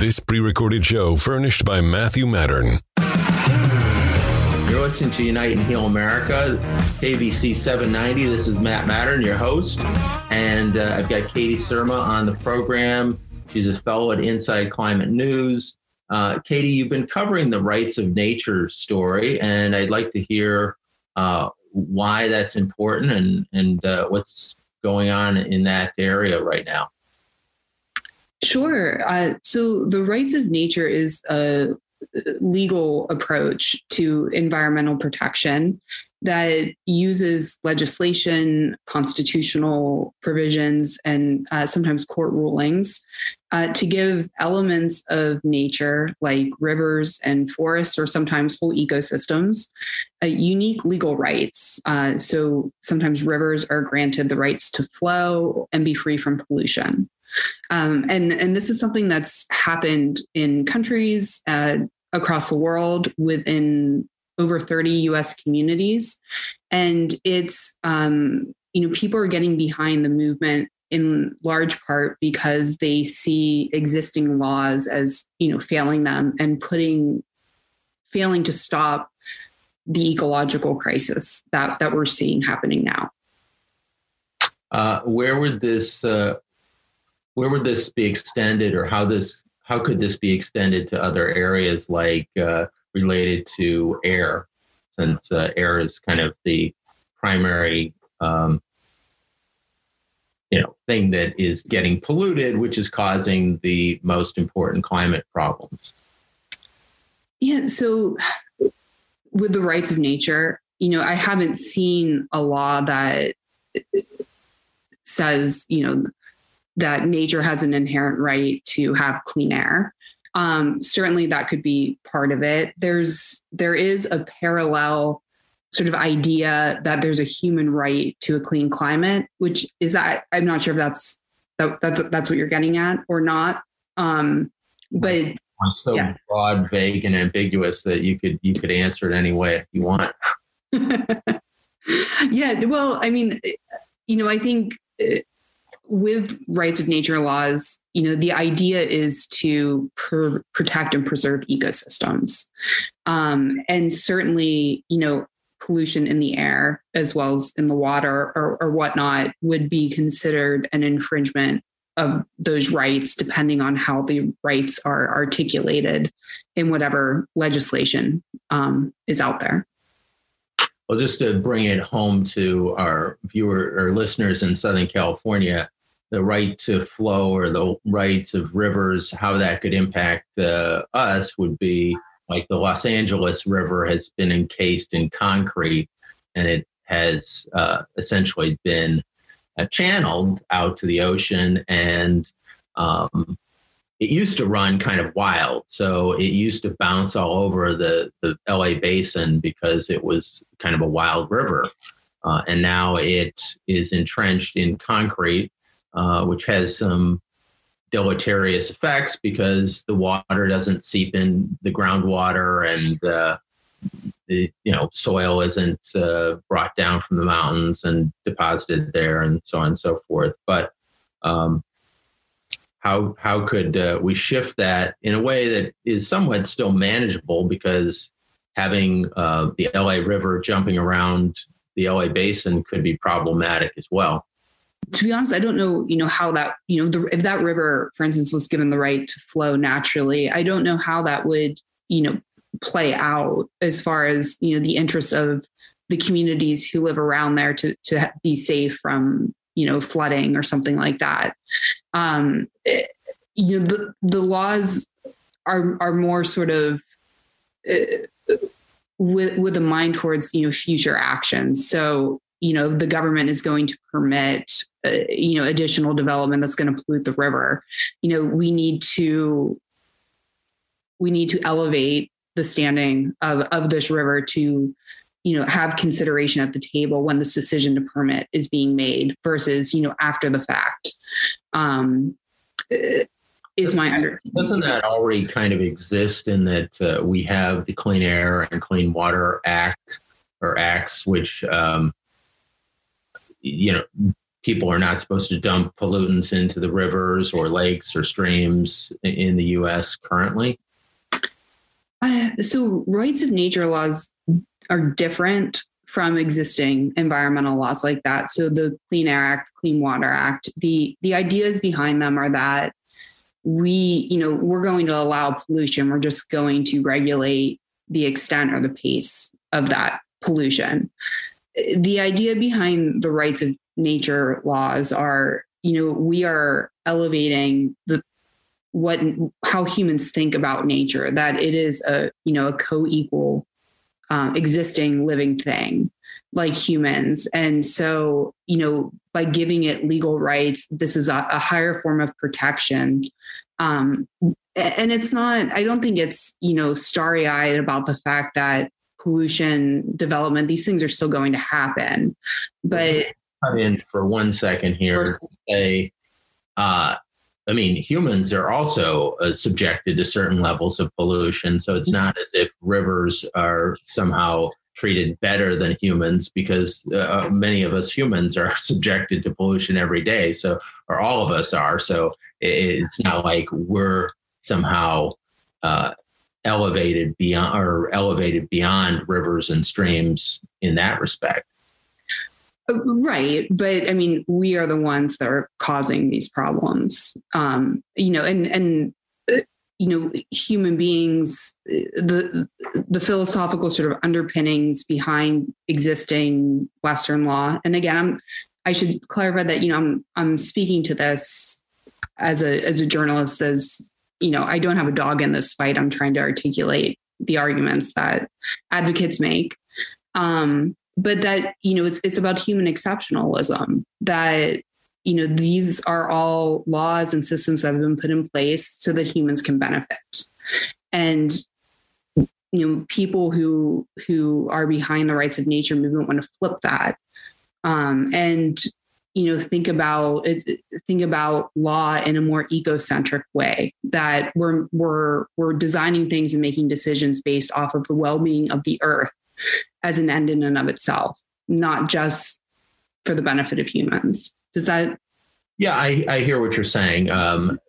This pre recorded show furnished by Matthew Mattern. You're listening to Unite and Heal America, KVC 790. This is Matt Mattern, your host. And uh, I've got Katie Surma on the program. She's a fellow at Inside Climate News. Uh, Katie, you've been covering the rights of nature story, and I'd like to hear uh, why that's important and, and uh, what's going on in that area right now. Sure. Uh, so the rights of nature is a legal approach to environmental protection that uses legislation, constitutional provisions, and uh, sometimes court rulings uh, to give elements of nature, like rivers and forests, or sometimes whole ecosystems, uh, unique legal rights. Uh, so sometimes rivers are granted the rights to flow and be free from pollution. Um, and and this is something that's happened in countries uh, across the world within over 30 U.S. communities, and it's um, you know people are getting behind the movement in large part because they see existing laws as you know failing them and putting failing to stop the ecological crisis that that we're seeing happening now. Uh, where would this uh, where would this be extended or how this how could this be extended to other areas like uh, related to air since uh, air is kind of the primary um, you know thing that is getting polluted which is causing the most important climate problems? Yeah so with the rights of nature you know i haven't seen a law that says you know that nature has an inherent right to have clean air. Um, certainly, that could be part of it. There's there is a parallel sort of idea that there's a human right to a clean climate, which is that I'm not sure if that's that, that that's what you're getting at or not. Um, but it's so yeah. broad, vague, and ambiguous that you could you could answer it any way you want. yeah, well, I mean, you know, I think uh, with rights of nature laws, you know, the idea is to per- protect and preserve ecosystems. Um, and certainly, you know, pollution in the air as well as in the water or, or whatnot would be considered an infringement of those rights, depending on how the rights are articulated in whatever legislation um, is out there. Well, just to bring it home to our viewer or listeners in Southern California, the right to flow or the rights of rivers, how that could impact uh, us would be like the Los Angeles River has been encased in concrete and it has uh, essentially been uh, channeled out to the ocean. And um, it used to run kind of wild. So it used to bounce all over the, the LA basin because it was kind of a wild river. Uh, and now it is entrenched in concrete uh, which has some deleterious effects because the water doesn't seep in the groundwater and uh, the you know soil isn't uh, brought down from the mountains and deposited there and so on and so forth. But um, how how could uh, we shift that in a way that is somewhat still manageable because having uh, the LA River jumping around the LA basin could be problematic as well to be honest, I don't know, you know, how that, you know, the, if that river, for instance, was given the right to flow naturally, I don't know how that would, you know, play out as far as, you know, the interest of the communities who live around there to, to be safe from, you know, flooding or something like that. Um, it, you know, the, the laws are, are more sort of, uh, with with a mind towards you know future actions so you know the government is going to permit uh, you know additional development that's going to pollute the river you know we need to we need to elevate the standing of of this river to you know have consideration at the table when this decision to permit is being made versus you know after the fact um uh, is my understanding. Doesn't that already kind of exist in that uh, we have the Clean Air and Clean Water Act or acts, which um, you know people are not supposed to dump pollutants into the rivers or lakes or streams in the U.S. currently? Uh, so, rights of nature laws are different from existing environmental laws like that. So, the Clean Air Act, Clean Water Act, the the ideas behind them are that we, you know, we're going to allow pollution. We're just going to regulate the extent or the pace of that pollution. The idea behind the rights of nature laws are, you know, we are elevating the what how humans think about nature that it is a you know a co-equal um, existing living thing like humans. And so you know by giving it legal rights this is a, a higher form of protection. Um, and it's not i don't think it's you know starry-eyed about the fact that pollution development these things are still going to happen but cut in for one second here say uh, I mean, humans are also uh, subjected to certain levels of pollution. So it's not as if rivers are somehow treated better than humans because uh, many of us humans are subjected to pollution every day. So, or all of us are. So it's not like we're somehow uh, elevated beyond or elevated beyond rivers and streams in that respect. Right. But I mean, we are the ones that are causing these problems. Um, you know, and, and, uh, you know, human beings, uh, the the philosophical sort of underpinnings behind existing Western law. And again, I'm I should clarify that, you know, I'm I'm speaking to this as a as a journalist, as you know, I don't have a dog in this fight. I'm trying to articulate the arguments that advocates make. Um, but that you know it's it's about human exceptionalism that you know these are all laws and systems that have been put in place so that humans can benefit and you know people who who are behind the rights of nature movement want to flip that um, and you know think about it think about law in a more ecocentric way that we're we're we're designing things and making decisions based off of the well-being of the earth as an end in and of itself, not just for the benefit of humans. Does that? Yeah, I, I hear what you're saying. Um,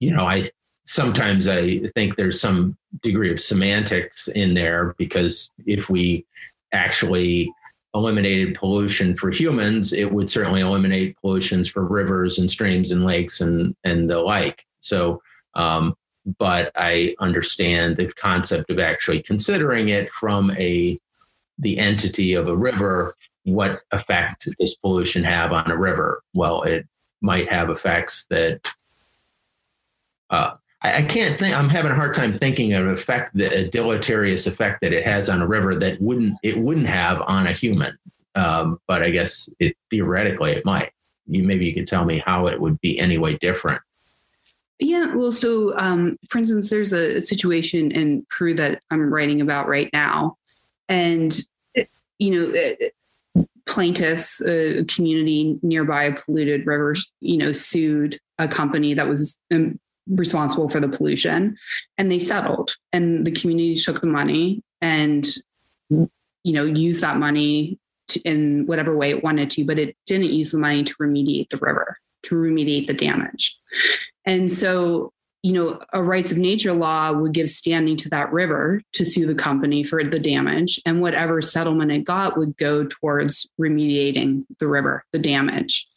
you know, I sometimes I think there's some degree of semantics in there because if we actually eliminated pollution for humans, it would certainly eliminate pollutions for rivers and streams and lakes and and the like. So, um, but I understand the concept of actually considering it from a the entity of a river, what effect does pollution have on a river? Well, it might have effects that uh, I, I, can't think. I'm having a hard time thinking of an effect, that, a deleterious effect that it has on a river that wouldn't it wouldn't have on a human. Um, but I guess it theoretically it might. You maybe you could tell me how it would be any way different. Yeah, well, so um, for instance, there's a situation in Peru that I'm writing about right now, and you know uh, plaintiffs a community nearby polluted river you know sued a company that was um, responsible for the pollution and they settled and the community took the money and you know used that money to, in whatever way it wanted to but it didn't use the money to remediate the river to remediate the damage. And so you know, a rights of nature law would give standing to that river to sue the company for the damage, and whatever settlement it got would go towards remediating the river, the damage.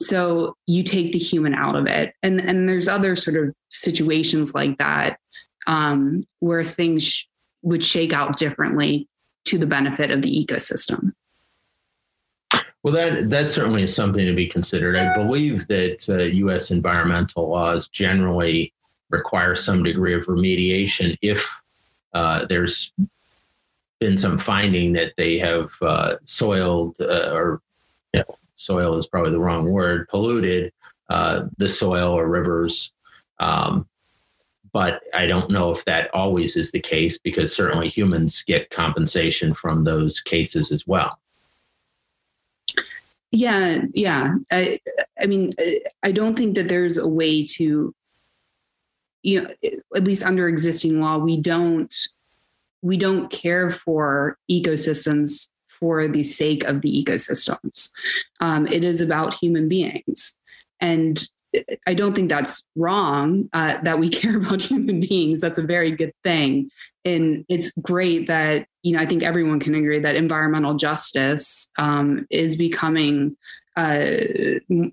So you take the human out of it, and and there's other sort of situations like that um, where things would shake out differently to the benefit of the ecosystem. Well, that that certainly is something to be considered. I believe that uh, U.S. environmental laws generally require some degree of remediation if uh, there's been some finding that they have uh, soiled uh, or you know, soil is probably the wrong word polluted uh, the soil or rivers. Um, but i don't know if that always is the case because certainly humans get compensation from those cases as well. Yeah yeah. I i mean i don't think that there's a way to you know at least under existing law we don't we don't care for ecosystems for the sake of the ecosystems. Um, it is about human beings. And I don't think that's wrong uh, that we care about human beings. That's a very good thing. And it's great that, you know, I think everyone can agree that environmental justice um, is becoming, uh, you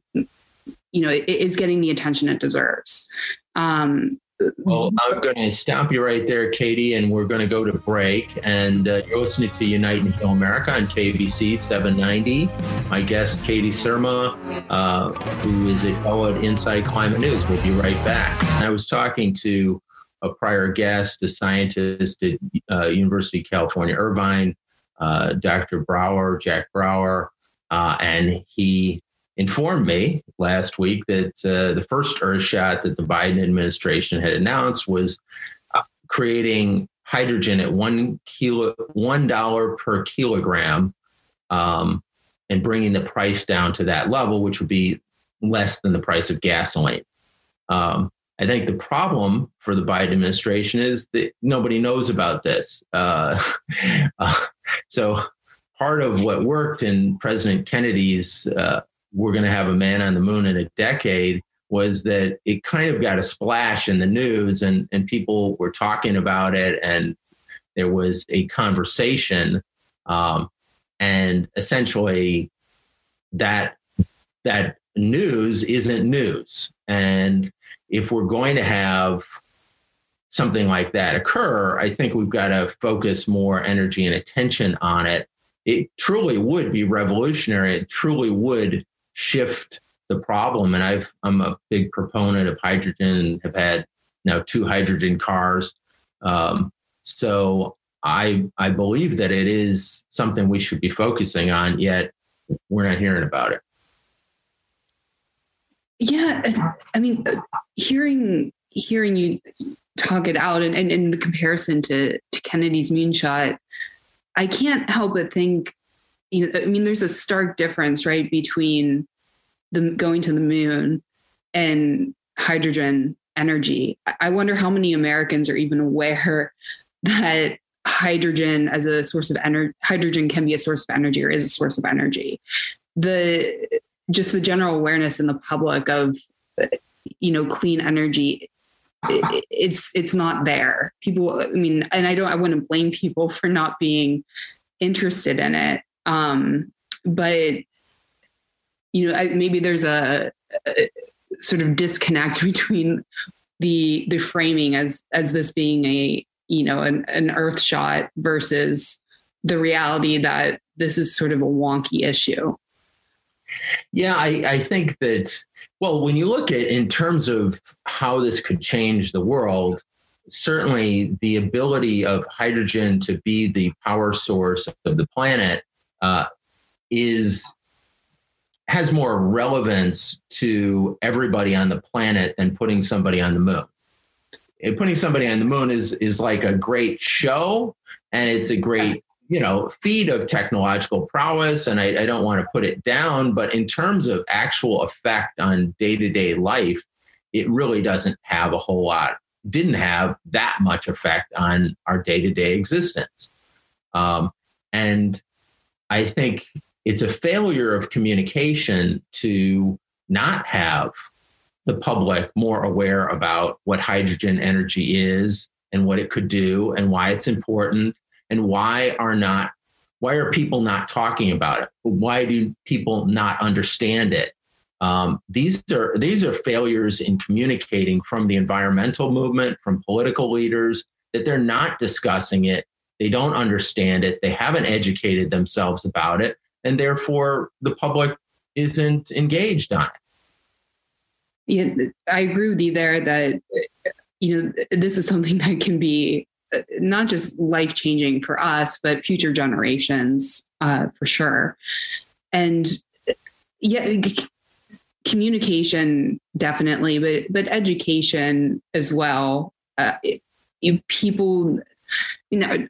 know, is getting the attention it deserves. Um, well, I'm going to stop you right there, Katie, and we're going to go to break. And uh, you're listening to Unite and Heal America on KBC 790. My guest, Katie Surma, uh, who is a fellow at Inside Climate News. We'll be right back. I was talking to a prior guest, a scientist at uh, University of California, Irvine, uh, Dr. Brouwer, Jack Brouwer, uh, and he informed me last week that uh, the first Earth shot that the Biden administration had announced was uh, creating hydrogen at one kilo, one dollar per kilogram, um, and bringing the price down to that level, which would be less than the price of gasoline. Um, I think the problem for the Biden administration is that nobody knows about this. Uh, uh, so part of what worked in President Kennedy's uh, we're going to have a man on the moon in a decade was that it kind of got a splash in the news and, and people were talking about it and there was a conversation um, and essentially that that news isn't news. And if we're going to have something like that occur i think we've got to focus more energy and attention on it. It truly would be revolutionary. It truly would shift the problem. And I've I'm a big proponent of hydrogen. Have had now two hydrogen cars. Um, so I I believe that it is something we should be focusing on. Yet we're not hearing about it. Yeah, I mean, hearing hearing you talk it out and, and in the comparison to to Kennedy's moonshot, I can't help but think you know, I mean, there's a stark difference, right, between the going to the moon and hydrogen energy. I wonder how many Americans are even aware that hydrogen as a source of energy, hydrogen can be a source of energy or is a source of energy. The just the general awareness in the public of you know clean energy it's it's not there people i mean and i don't i wouldn't blame people for not being interested in it um, but you know, I, maybe there's a, a sort of disconnect between the the framing as as this being a you know an, an earth shot versus the reality that this is sort of a wonky issue. Yeah i i think that well when you look at in terms of how this could change the world certainly the ability of hydrogen to be the power source of the planet uh, is has more relevance to everybody on the planet than putting somebody on the moon. And putting somebody on the moon is is like a great show, and it's a great you know feat of technological prowess. And I, I don't want to put it down, but in terms of actual effect on day to day life, it really doesn't have a whole lot. Didn't have that much effect on our day to day existence. Um, and I think it's a failure of communication to not have the public more aware about what hydrogen energy is and what it could do and why it's important and why are not why are people not talking about it why do people not understand it um, these are these are failures in communicating from the environmental movement from political leaders that they're not discussing it they don't understand it. They haven't educated themselves about it. And therefore, the public isn't engaged on it. Yeah, I agree with you there that, you know, this is something that can be uh, not just life changing for us, but future generations uh, for sure. And yeah, communication definitely, but but education as well. Uh, it, people, you know,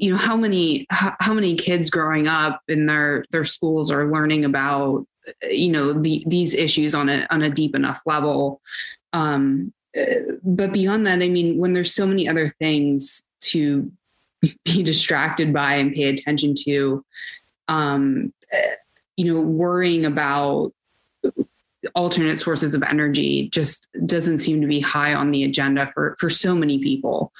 you know how many how, how many kids growing up in their their schools are learning about you know the, these issues on a on a deep enough level um, but beyond that i mean when there's so many other things to be distracted by and pay attention to. Um, you know, worrying about alternate sources of energy just doesn't seem to be high on the agenda for for so many people.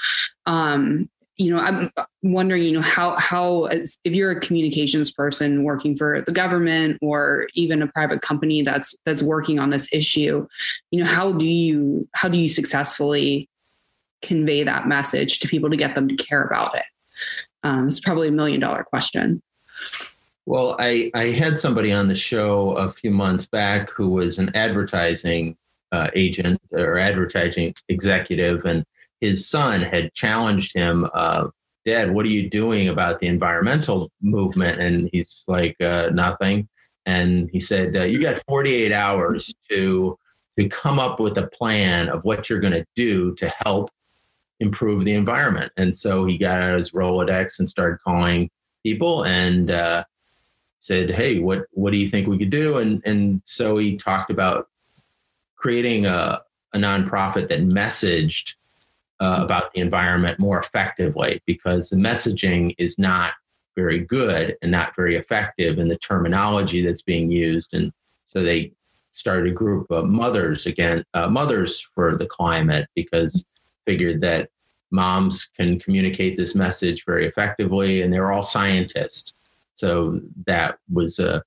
Um, you know, I'm wondering, you know, how how as, if you're a communications person working for the government or even a private company that's that's working on this issue, you know, how do you how do you successfully convey that message to people to get them to care about it? Um, it's probably a million dollar question. Well, I, I had somebody on the show a few months back who was an advertising uh, agent or advertising executive, and his son had challenged him, uh, Dad, what are you doing about the environmental movement? And he's like, uh, nothing. And he said, uh, You got 48 hours to to come up with a plan of what you're going to do to help improve the environment. And so he got out his Rolodex and started calling people and uh, said, "Hey, what what do you think we could do?" And and so he talked about creating a, a nonprofit that messaged uh, about the environment more effectively because the messaging is not very good and not very effective in the terminology that's being used. And so they started a group of mothers again, uh, mothers for the climate because figured that moms can communicate this message very effectively and they're all scientists so that was a,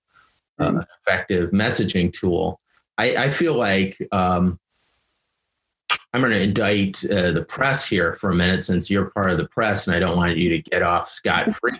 an effective messaging tool. I, I feel like um, I'm going to indict uh, the press here for a minute since you're part of the press and I don't want you to get off scot free.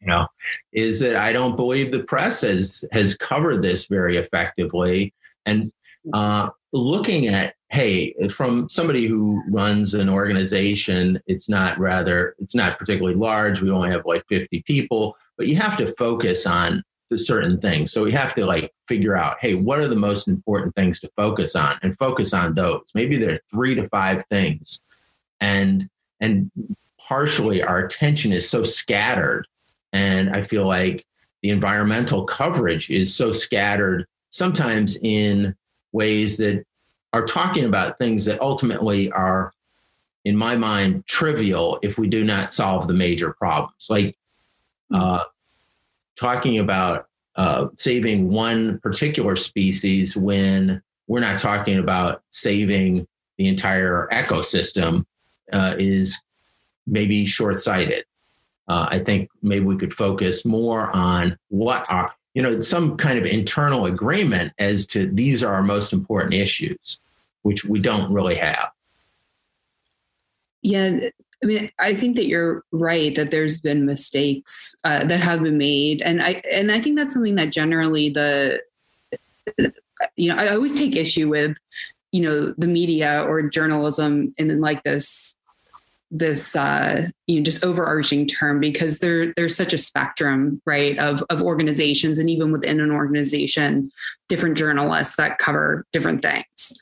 you know, is that I don't believe the press has has covered this very effectively. And uh, looking at hey, from somebody who runs an organization, it's not rather it's not particularly large. We only have like 50 people, but you have to focus on the certain things. So we have to like figure out, hey, what are the most important things to focus on and focus on those. Maybe there are three to five things. And and partially our attention is so scattered. And I feel like the environmental coverage is so scattered sometimes in ways that are talking about things that ultimately are in my mind trivial if we do not solve the major problems like uh, talking about uh, saving one particular species when we're not talking about saving the entire ecosystem uh, is maybe short sighted. Uh, I think maybe we could focus more on what are, you know, some kind of internal agreement as to these are our most important issues, which we don't really have. Yeah, I mean, I think that you're right that there's been mistakes uh, that have been made, and I and I think that's something that generally the you know I always take issue with you know the media or journalism in like this this uh, you know just overarching term because there there's such a spectrum right of of organizations and even within an organization different journalists that cover different things.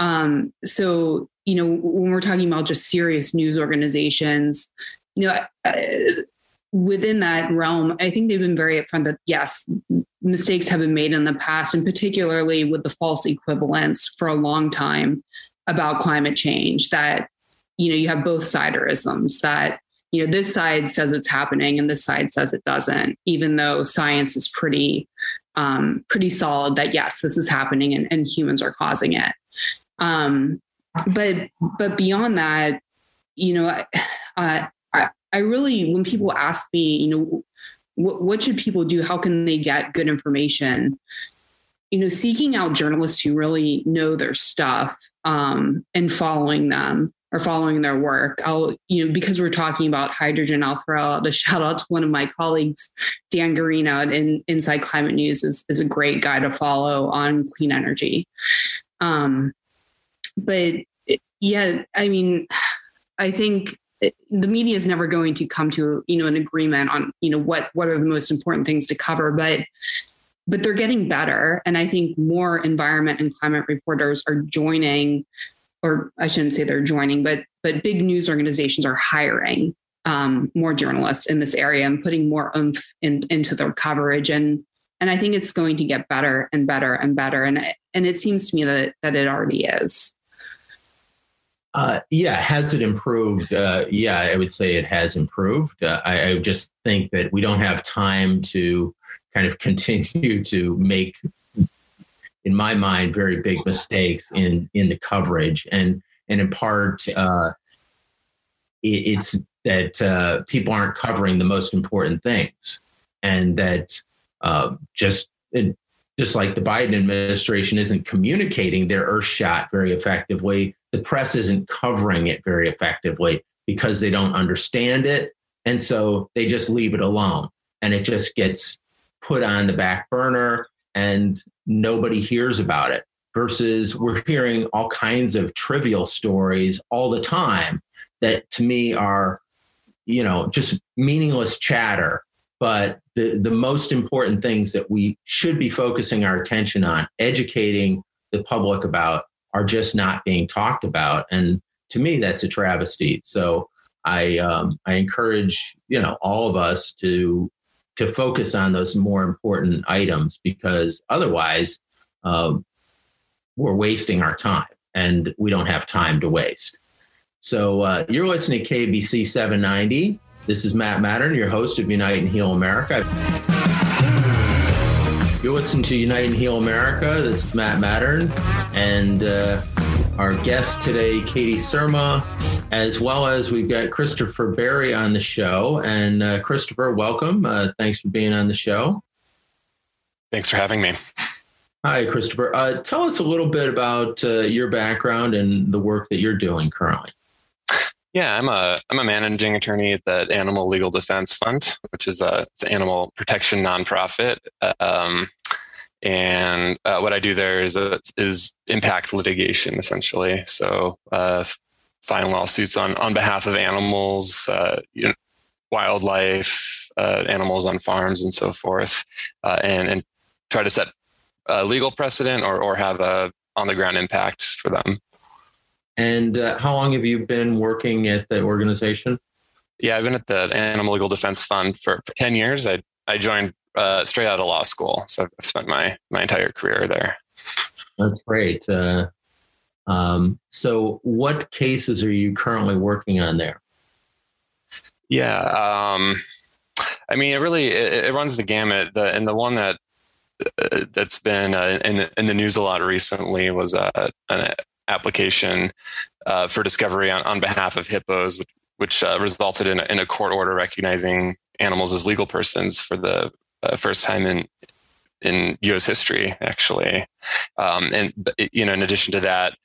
Um, so you know when we're talking about just serious news organizations you know within that realm i think they've been very upfront that yes mistakes have been made in the past and particularly with the false equivalence for a long time about climate change that you know, you have both siderisms that, you know, this side says it's happening and this side says it doesn't, even though science is pretty, um, pretty solid that yes, this is happening and, and humans are causing it. Um, but, but beyond that, you know, uh, I, I really, when people ask me, you know, what, what should people do? How can they get good information? You know, seeking out journalists who really know their stuff um, and following them or following their work. I'll, you know, because we're talking about hydrogen, I'll throw out a shout out to one of my colleagues, Dan Gearino in Inside Climate News is, is a great guy to follow on clean energy. Um, but yeah, I mean, I think the media is never going to come to, you know, an agreement on, you know, what, what are the most important things to cover, but but they're getting better. And I think more environment and climate reporters are joining or I shouldn't say they're joining, but but big news organizations are hiring um, more journalists in this area and putting more oomph in, into their coverage and and I think it's going to get better and better and better and and it seems to me that that it already is. Uh, yeah, has it improved? Uh, yeah, I would say it has improved. Uh, I, I, just think that we don't have time to kind of continue to make, in my mind, very big mistakes in in the coverage, and and in part, uh, it, it's that uh, people aren't covering the most important things, and that uh, just just like the Biden administration isn't communicating their Earth shot very effectively, the press isn't covering it very effectively because they don't understand it. And so they just leave it alone and it just gets put on the back burner and nobody hears about it. Versus we're hearing all kinds of trivial stories all the time that to me are, you know, just meaningless chatter but the, the most important things that we should be focusing our attention on, educating the public about, are just not being talked about. And to me, that's a travesty. So I um, I encourage you know all of us to to focus on those more important items because otherwise um, we're wasting our time and we don't have time to waste. So uh, you're listening to KBC 790. This is Matt Mattern, your host of Unite and Heal America. You're listening to Unite and Heal America. This is Matt Mattern, and uh, our guest today, Katie Surma, as well as we've got Christopher Berry on the show. And uh, Christopher, welcome. Uh, thanks for being on the show. Thanks for having me. Hi, Christopher. Uh, tell us a little bit about uh, your background and the work that you're doing currently. Yeah, I'm a I'm a managing attorney at the Animal Legal Defense Fund, which is a an animal protection nonprofit. Um, and uh, what I do there is uh, is impact litigation essentially. So uh, filing lawsuits on on behalf of animals, uh, you know, wildlife, uh, animals on farms, and so forth, uh, and and try to set a legal precedent or or have a on the ground impact for them. And uh, how long have you been working at the organization? Yeah, I've been at the Animal Legal Defense Fund for, for 10 years. I, I joined uh, straight out of law school. So I've spent my, my entire career there. That's great. Uh, um, so, what cases are you currently working on there? Yeah, um, I mean, it really it, it, runs the gamut. The and the one that uh, that's been uh, in the, in the news a lot recently was uh, an application uh, for discovery on, on behalf of hippos, which, which uh, resulted in a, in a, court order recognizing animals as legal persons for the uh, first time in in U.S. history, actually. Um, and you know, in addition to that,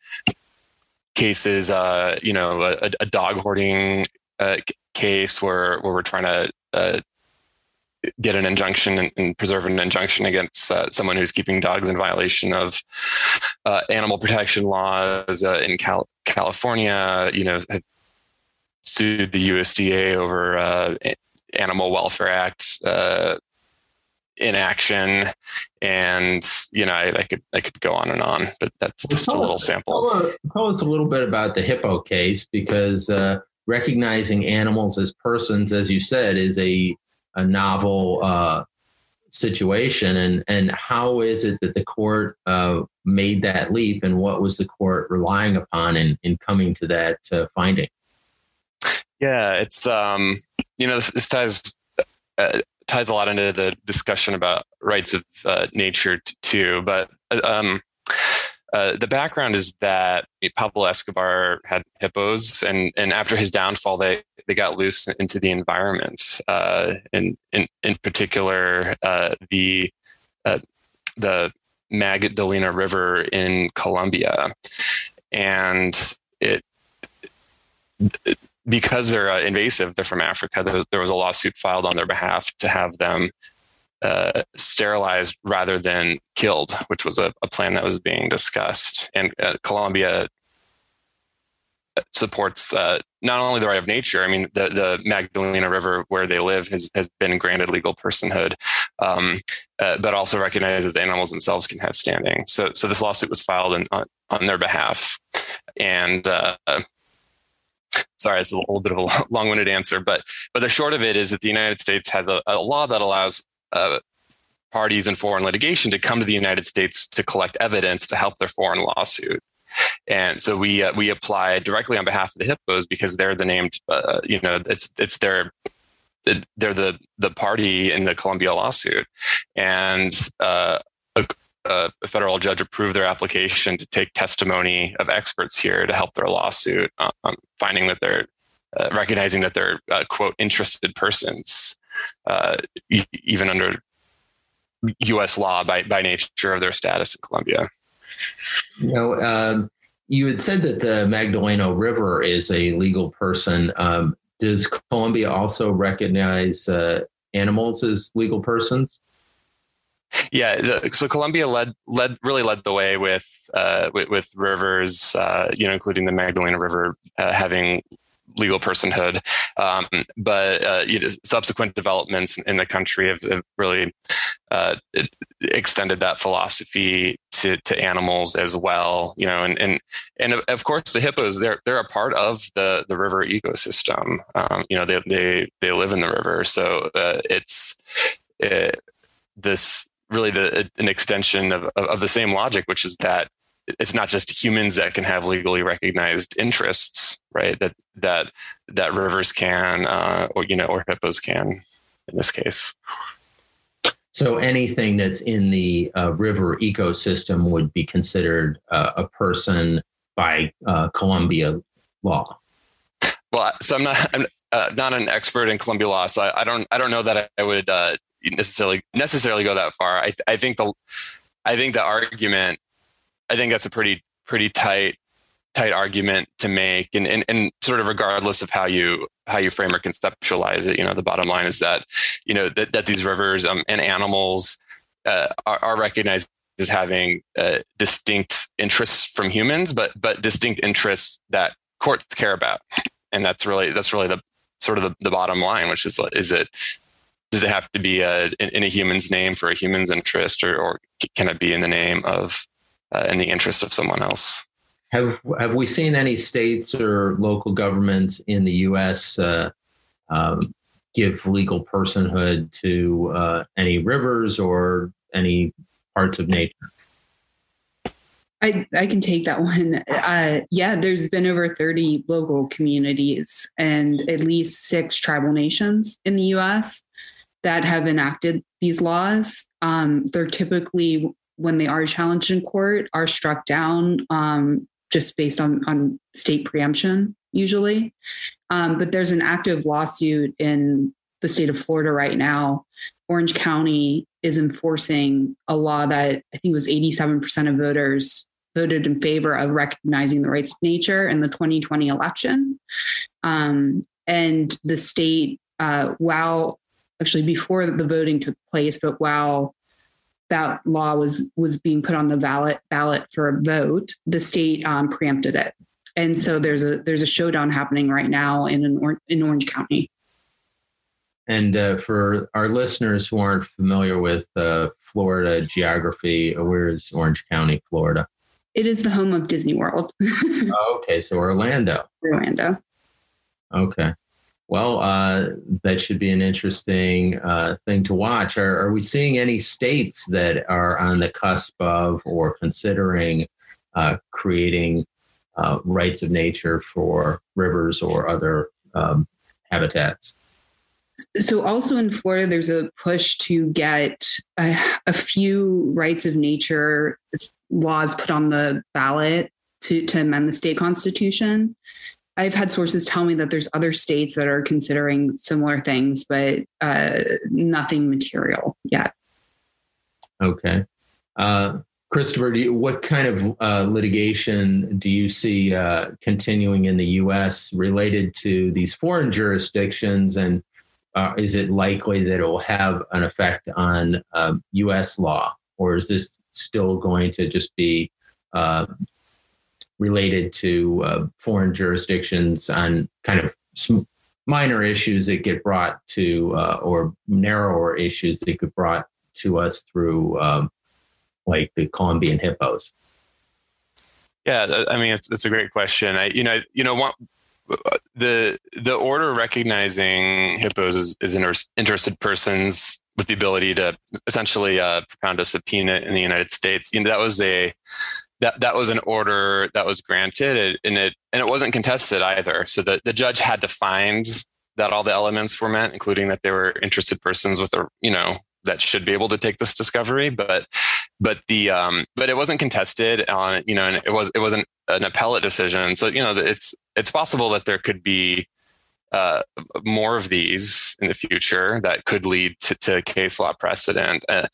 cases, uh, you know, a, a dog hoarding uh, case where where we're trying to uh, get an injunction and, and preserve an injunction against uh, someone who's keeping dogs in violation of uh, animal protection laws uh, in Cal- California. You know, sued the USDA over uh, Animal Welfare Act uh, inaction, and you know, I, I, could I could go on and on, but that's just a little sample. Tell, tell, us a little bit about the hippo case because uh, recognizing animals as persons, as you said, is a a novel uh, situation and and how is it that the court uh, made that leap and what was the court relying upon in, in coming to that uh, finding? Yeah it's um you know this, this ties uh, ties a lot into the discussion about rights of uh, nature t- too but uh, um uh, the background is that Pablo Escobar had hippos, and, and after his downfall, they, they got loose into the environment. Uh, in, in in particular, uh, the uh, the Magdalena River in Colombia, and it, it because they're uh, invasive, they're from Africa. There was, there was a lawsuit filed on their behalf to have them uh, sterilized rather than killed, which was a, a plan that was being discussed. And uh, Colombia supports uh, not only the right of nature. I mean, the, the Magdalena River where they live has, has been granted legal personhood, um, uh, but also recognizes the animals themselves can have standing. So, so this lawsuit was filed in, on, on their behalf. And uh, sorry, it's a little bit of a long-winded answer, but but the short of it is that the United States has a, a law that allows uh, parties in foreign litigation to come to the United States to collect evidence to help their foreign lawsuit. and so we uh, we applied directly on behalf of the hippos because they're the named uh, you know it's it's their they're the the party in the Colombia lawsuit, and uh, a, a, federal judge approved their application to take testimony of experts here to help their lawsuit, um, finding that they're uh, recognizing that they're uh, quote interested persons, uh, even under U.S. law by by nature of their status in Colombia. You know, um, you had said that the Magdalena River is a legal person. Um, does Colombia also recognize uh, animals as legal persons? Yeah, the, so Colombia led led really led the way with uh, with, with, rivers, uh, you know, including the Magdalena River uh, having legal personhood. Um, but uh, you know, subsequent developments in the country have, have really uh, extended that philosophy to, to animals as well. You know, and and and of course the hippos they're they're a part of the the river ecosystem. Um, you know, they they they live in the river, so uh, it's it, this really the an extension of, of the same logic, which is that it's not just humans that can have legally recognized interests, right? That that that rivers can, uh, or you know, or hippos can, in this case. So anything that's in the uh, river ecosystem would be considered uh, a person by uh, Colombia law. Well, so I'm not I'm uh, not an expert in Colombia law, so I, I don't I don't know that I would uh, necessarily necessarily go that far. I I think the I think the argument I think that's a pretty pretty tight tight argument to make. And, and and sort of regardless of how you how you frame or conceptualize it you know the bottom line is that you know that, that these rivers um, and animals uh, are, are, recognized as having uh, distinct interests from humans but but distinct interests that courts care about. And that's really that's really the sort of the, the bottom line which is is it does it have to be a, in, in a human's name for a human's interest or, or can it be in the name of uh, in the interest of someone else. Have Have we seen any states or local governments in the U.S. Uh, um, give legal personhood to uh, any rivers or any parts of nature? I, I can take that one. Uh, yeah, there's been over 30 local communities and at least six tribal nations in the US that have enacted these laws. Um, they're typically when they are challenged in court are struck down um, just based on, on state preemption usually. Um, but there's an active lawsuit in the state of florida right now. Orange county is enforcing a law that i think was 87% of voters voted in favor of recognizing the rights of nature in the 2020 election. Um, and the state uh, while actually before the voting took place but while that law was was being put on the ballot ballot for a vote, the state um, preempted it, and so there's a there's a showdown happening right now in an, in Orange County. And uh, for our listeners who aren't familiar with uh, Florida geography, where is Orange County, Florida? It is the home of Disney World. oh, okay, so Orlando. Orlando. Okay. Well, uh, that should be an interesting uh, thing to watch. Are, are, we seeing any states that are on the cusp of or considering uh, creating uh, rights of nature for rivers or other um, habitats? So, also in Florida, there's a push to get a, a few rights of nature laws put on the ballot to, to amend the state constitution. I've had sources tell me that there's other states that are considering similar things, but uh, nothing material yet. Okay. Uh, Christopher, you, what kind of uh, litigation do you see uh, continuing in the U.S. related to these foreign jurisdictions? And uh, is it likely that it will have an effect on U.S. um, law? Or is this still going to just be uh, related to uh, foreign jurisdictions on kind of minor issues that get brought to uh, or narrower issues that get brought to us through um, like the Colombian hippos? Yeah, I mean it's, it's a great question. I you know you know one, the the order recognizing hippos as, as inter- interested persons with the ability to essentially uh, propound a subpoena in the United States. You know, that was a that that was an order that was granted, and it and it wasn't contested either. So the the judge had to find that all the elements were met, including that they were interested persons with a you know that should be able to take this discovery, but but the um but it wasn't contested on you know and it was it wasn't an appellate decision. So you know it's it's possible that there could be uh, more of these in the future that could lead to, to case law precedent. Uh,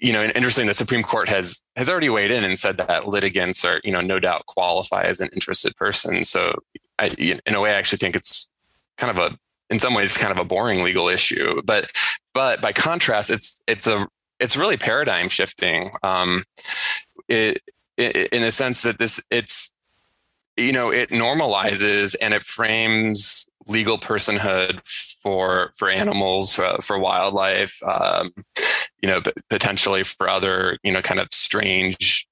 you know, interesting. The Supreme Court has has already weighed in and said that litigants are, you know, no doubt qualify as an interested person. So, I, in a way, I actually think it's kind of a, in some ways, kind of a boring legal issue. But, but by contrast, it's it's a it's really paradigm shifting. Um, it, it in the sense that this it's you know it normalizes and it frames legal personhood for for animals uh, for wildlife um, you know potentially for other you know kind of strange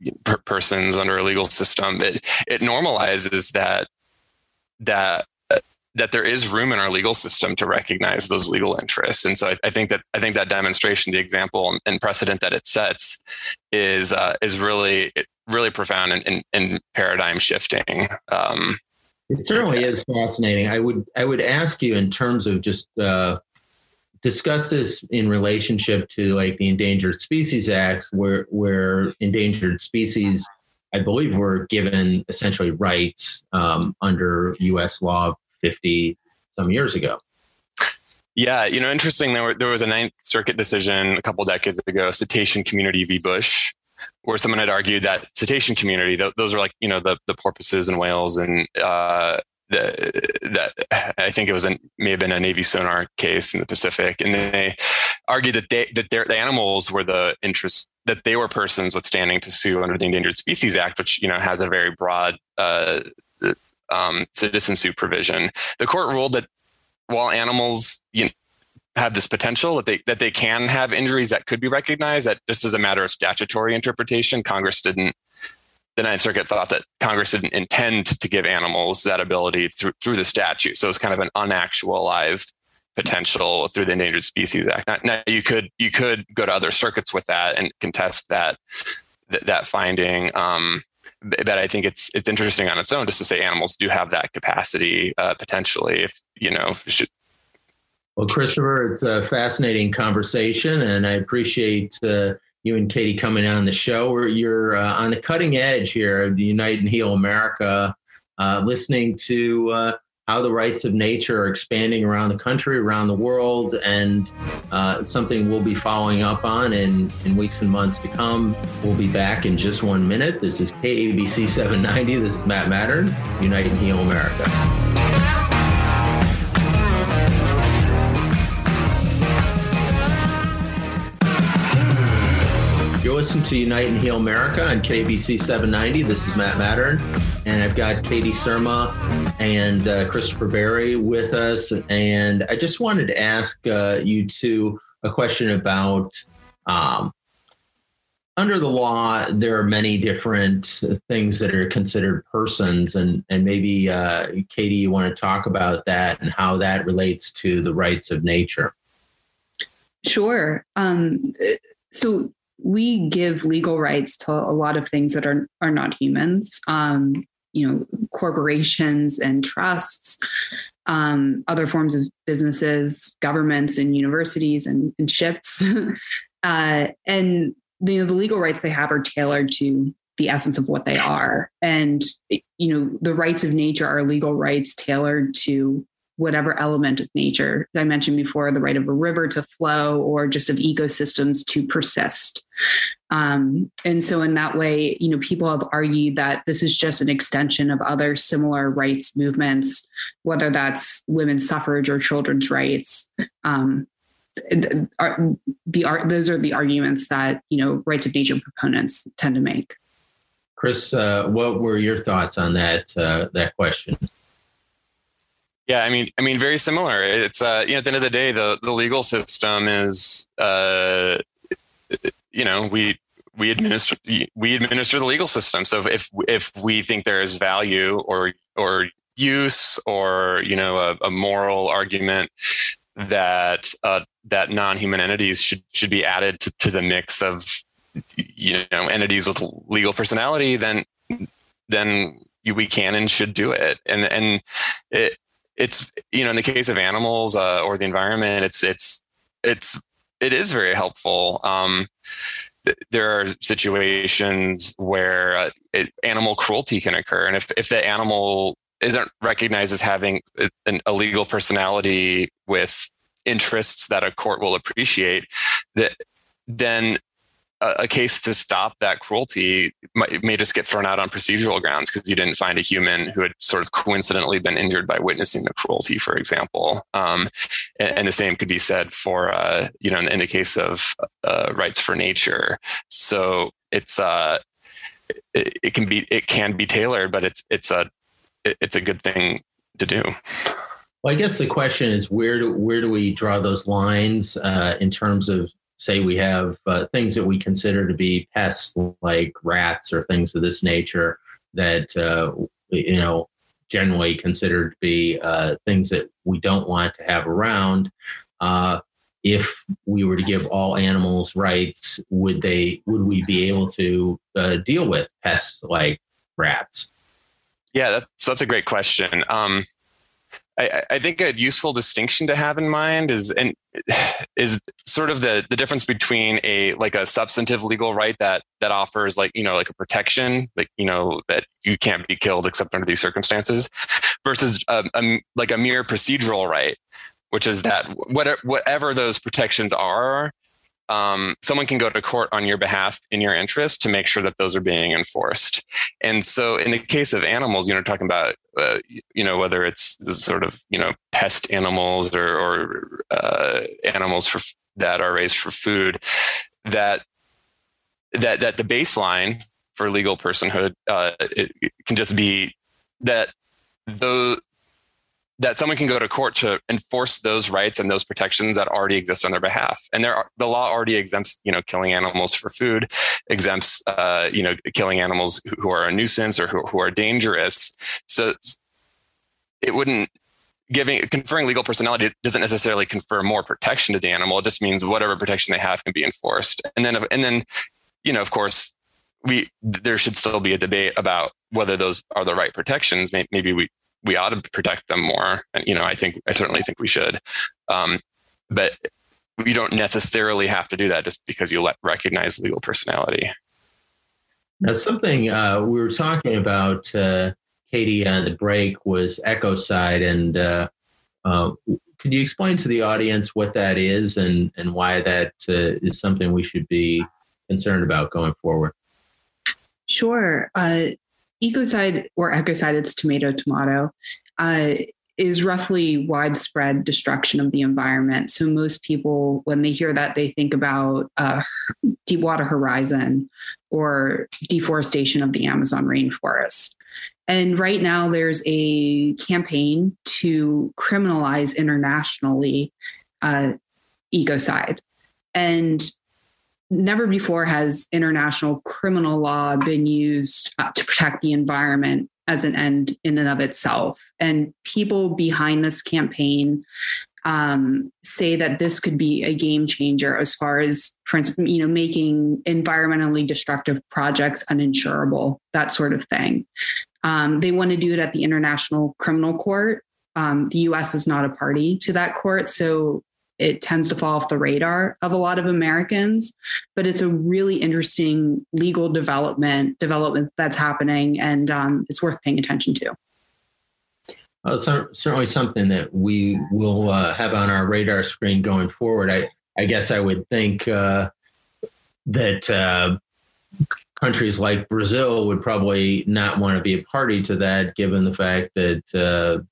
persons under a legal system it it normalizes that that that there is room in our legal system to recognize those legal interests. And so I, I think that I think that demonstration, the example and precedent that it sets, is uh, is really really profound and, and, and paradigm shifting. Um, it certainly is fascinating. I would I would ask you in terms of just uh, discuss this in relationship to like the Endangered Species Act, where where endangered species, I believe, were given essentially rights um, under U.S. law 50 some years ago. Yeah, you know, interesting. There, were, there was a Ninth Circuit decision a couple decades ago, Cetacean Community v. Bush, where someone had argued that cetacean community, th- those are like, you know, the, the porpoises and whales and uh, the, that I think it was a, may have been a Navy sonar case in the Pacific, and they argued that they that their the animals were the interest that they were persons with standing to sue under the Endangered Species Act, which you know has a very broad uh, um, citizen suit provision. The court ruled that while animals you know, have this potential that they that they can have injuries that could be recognized, that just as a matter of statutory interpretation, Congress didn't. The Ninth Circuit thought that Congress didn't intend to give animals that ability through through the statute. So it's kind of an unactualized potential through the Endangered Species Act. Now, now you could you could go to other circuits with that and contest that that, that finding. Um, that I think it's it's interesting on its own just to say animals do have that capacity uh, potentially if you know should. Well, Christopher, it's a fascinating conversation, and I appreciate uh, you and Katie coming on the show. You're uh, on the cutting edge here of the Unite and Heal America, uh, listening to uh, how the rights of nature are expanding around the country, around the world, and uh, something we'll be following up on in, in weeks and months to come. We'll be back in just one minute. This is KABC 790. This is Matt Mattern, Unite and Heal America. You're to Unite and Heal America on KABC 790. This is Matt Mattern, and I've got Katie Surma and uh, Christopher Berry with us. And I just wanted to ask uh, you two a question about um, under the law, there are many different things that are considered persons, and and maybe uh, Katie, you want to talk about that and how that relates to the rights of nature. Sure. Um, so we give legal rights to a lot of things that are are not humans. Um, you know, corporations and trusts, um, other forms of businesses, governments and universities and, and ships, uh, and you know the legal rights they have are tailored to the essence of what they are, and you know the rights of nature are legal rights tailored to whatever element of nature I mentioned before, the right of a river to flow or just of ecosystems to persist. Um, and so, in that way, you know, people have argued that this is just an extension of other similar rights movements, whether that's women's suffrage or children's rights. Um, the, the those are the arguments that you know rights of nature proponents tend to make. Chris, uh, what were your thoughts on that uh, that question? Yeah, I mean, I mean, very similar. It's uh, you know, at the end of the day, the the legal system is, uh, you know, we we administer we administer the legal system. So if if we think there is value or or use or you know a, a moral argument that uh, that non-human entities should should be added to, to the mix of you know entities with legal personality, then then we can and should do it. And and it it's you know in the case of animals uh, or the environment, it's it's it's it is very helpful. Um, there are situations where uh, it, animal cruelty can occur, and if if the animal isn't recognized as having an, a legal personality with interests that a court will appreciate, that then a, case to stop that cruelty might, may just get thrown out on procedural grounds because you didn't find a human who had sort of coincidentally been injured by witnessing the cruelty, for example. Um, and, and, the same could be said for, uh, you know, in, in, the case of uh, rights for nature. So it's, uh, it, it, can be, it can be tailored, but it's, it's a, it's a good thing to do. Well, I guess the question is where do where do we draw those lines uh, in terms of say we have uh, things that we consider to be pests like rats or things of this nature that uh, you know generally considered to be uh, things that we don't want to have around uh, if we were to give all animals rights would they would we be able to uh, deal with pests like rats? Yeah that's that's a great question. Um, I, I, think a useful distinction to have in mind is and is sort of the the difference between a like a substantive legal right that that offers like you know like a protection like you know that you can't be killed except under these circumstances versus um, a, a, like a mere procedural right which is that whatever, whatever those protections are um, someone can go to court on your behalf in your interest to make sure that those are being enforced. And so, in the case of animals, you know, talking about, uh, you know, whether it's sort of, you know, pest animals or, or uh, animals for, that are raised for food, that that that the baseline for legal personhood uh, it, it can just be that those that someone can go to court to enforce those rights and those protections that already exist on their behalf. And there are, the law already exempts, you know, killing animals for food, exempts, uh, you know, killing animals who are a nuisance or who, who are dangerous. So it wouldn't giving conferring legal personality doesn't necessarily confer more protection to the animal. It just means whatever protection they have can be enforced. And then, and then, you know, of course, we there should still be a debate about whether those are the right protections. Maybe we we ought to protect them more. And, you know, I think, I certainly think we should. Um, but you don't necessarily have to do that just because you let recognize legal personality. Now, something uh, we were talking about, uh, Katie, on the break was ecocide. And uh, uh, could you explain to the audience what that is and, and why that uh, is something we should be concerned about going forward? Sure. Uh, ecocide or ecocide, it's tomato, tomato, uh, is roughly widespread destruction of the environment. So most people, when they hear that, they think about uh, Deepwater Horizon or deforestation of the Amazon rainforest. And right now, there's a campaign to criminalize internationally uh, ecocide. And never before has international criminal law been used uh, to protect the environment as an end in and of itself. And people behind this campaign um, say that this could be a game changer as far as, for instance, you know, making environmentally destructive projects uninsurable, that sort of thing. Um, they want to do it at the International Criminal Court. Um, the U.S. is not a party to that court, so it tends to fall off the radar of a lot of Americans, but it's a really interesting legal development development that's happening, and um, it's worth paying attention to. Well, it's certainly something that we will uh, have on our radar screen going forward. I, I guess I would think uh, that uh, countries like Brazil would probably not want to be a party to that, given the fact that uh,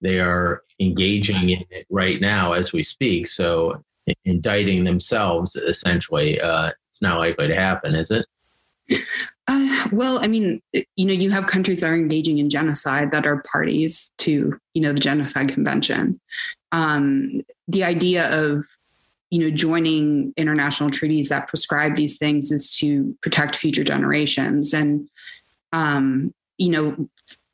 they are engaging in it right now as we speak. So indicting themselves essentially, uh, it's not likely to happen, is it? Uh, well, I mean, you know, you have countries that are engaging in genocide that are parties to, you know, the Genocide Convention. Um, the idea of, you know, joining international treaties that prescribe these things is to protect future generations. And, um, you know,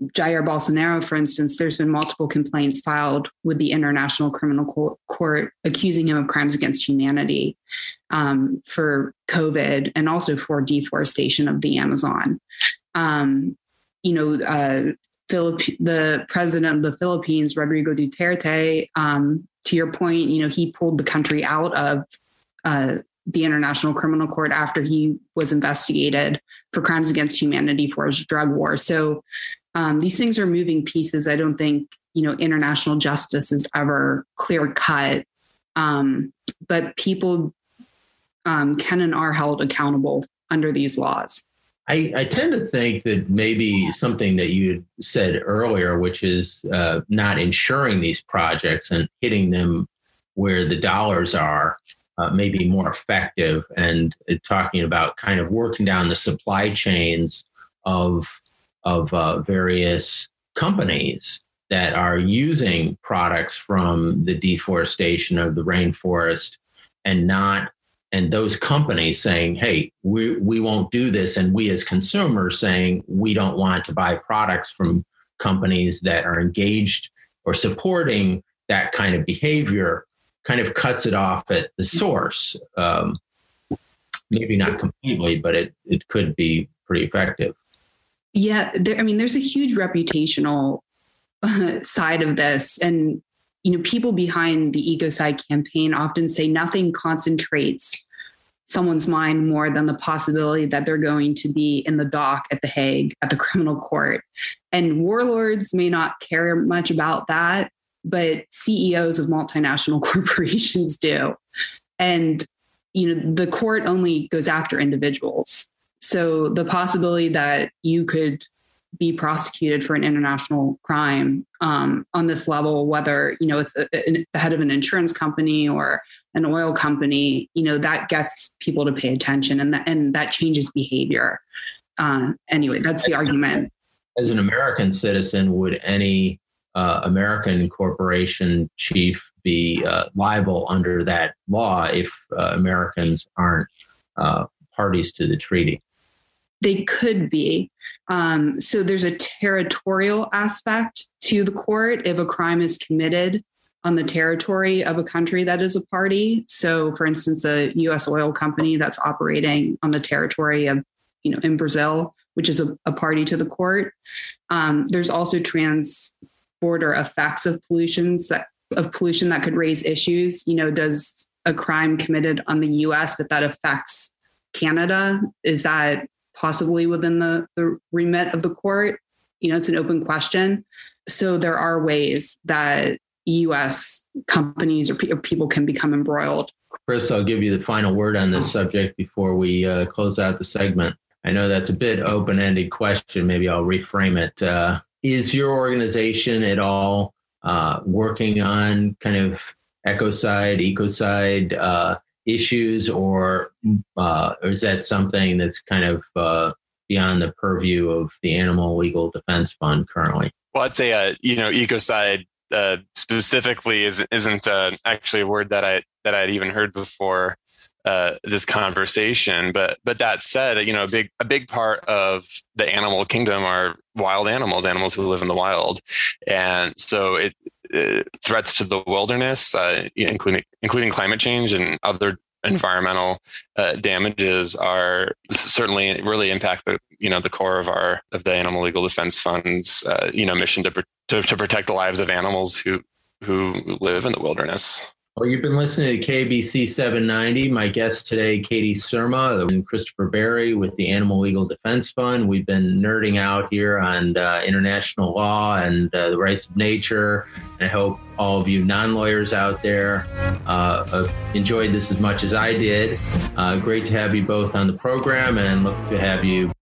Jair Bolsonaro, for instance, there's been multiple complaints filed with the International Criminal Court accusing him of crimes against humanity um, for COVID and also for deforestation of the Amazon. Um, you know, uh, the president of the Philippines, Rodrigo Duterte, um, to your point, you know, he pulled the country out of uh, the International Criminal Court after he was investigated for crimes against humanity for his drug war. So um, these things are moving pieces. I don't think you know international justice is ever clear cut, um, but people um, can and are held accountable under these laws. I, I, tend to think that maybe something that you said earlier, which is uh, not insuring these projects and hitting them where the dollars are, uh, may be more effective. And uh, talking about kind of working down the supply chains of of uh, various companies that are using products from the deforestation of the rainforest and not and those companies saying hey we, we won't do this and we as consumers saying we don't want to buy products from companies that are engaged or supporting that kind of behavior kind of cuts it off at the source. Um, maybe not completely but it, it could be pretty effective yeah, there, I mean, there's a huge reputational uh, side of this, and you know, people behind the ecocide campaign often say nothing concentrates someone's mind more than the possibility that they're going to be in the dock at the Hague at the criminal court. And warlords may not care much about that, but CEOs of multinational corporations do. And you know, the court only goes after individuals. So the possibility that you could be prosecuted for an international crime um, on this level, whether you know it's a, a, the head of an insurance company or an oil company, you know that gets people to pay attention, and that and that changes behavior. Uh, anyway, that's the argument. As an American citizen, would any uh, American corporation chief be uh, liable under that law if uh, Americans aren't uh, parties to the treaty? They could be. Um, so there's a territorial aspect to the court if a crime is committed on the territory of a country that is a party. So, for instance, a U.S. oil company that's operating on the territory of, you know, in Brazil, which is a, a party to the court. Um, there's also trans-border effects of pollutions that of pollution that could raise issues. You know, does a crime committed on the U.S. but that affects Canada is that possibly within the, the remit of the court. You know, it's an open question. So there are ways that US companies or, or people can become embroiled. Chris, I'll give you the final word on this subject before we uh, close out the segment. I know that's a bit open ended question. Maybe I'll reframe it. Uh, is your organization at all uh, working on kind of ecocide, ecocide uh, issues, or uh, or is that something that's kind of uh, beyond the purview of the Animal Legal Defense Fund currently? Well, I'd say uh, you know ecocide uh, specifically is, isn't uh, actually a word that I that I'd even heard before uh, this conversation. But but that said, you know, a big a big part of the animal kingdom are wild animals, animals who live in the wild, and so it threats to the wilderness, uh, including including climate change and other environmental uh, damages, are certainly really impact the you know the core of our of the Animal Legal Defense Fund's uh, you know mission to, to to protect the lives of animals who who live in the wilderness. Well, you've been listening to KABC 790. My guest today, Katie Surma and Christopher Berry with the Animal Legal Defense Fund. We've been nerding out here on uh, international law and uh, the rights of nature. And I hope all of you non lawyers out there uh, enjoyed this as much as I did. Uh, great to have you both on the program and look to have you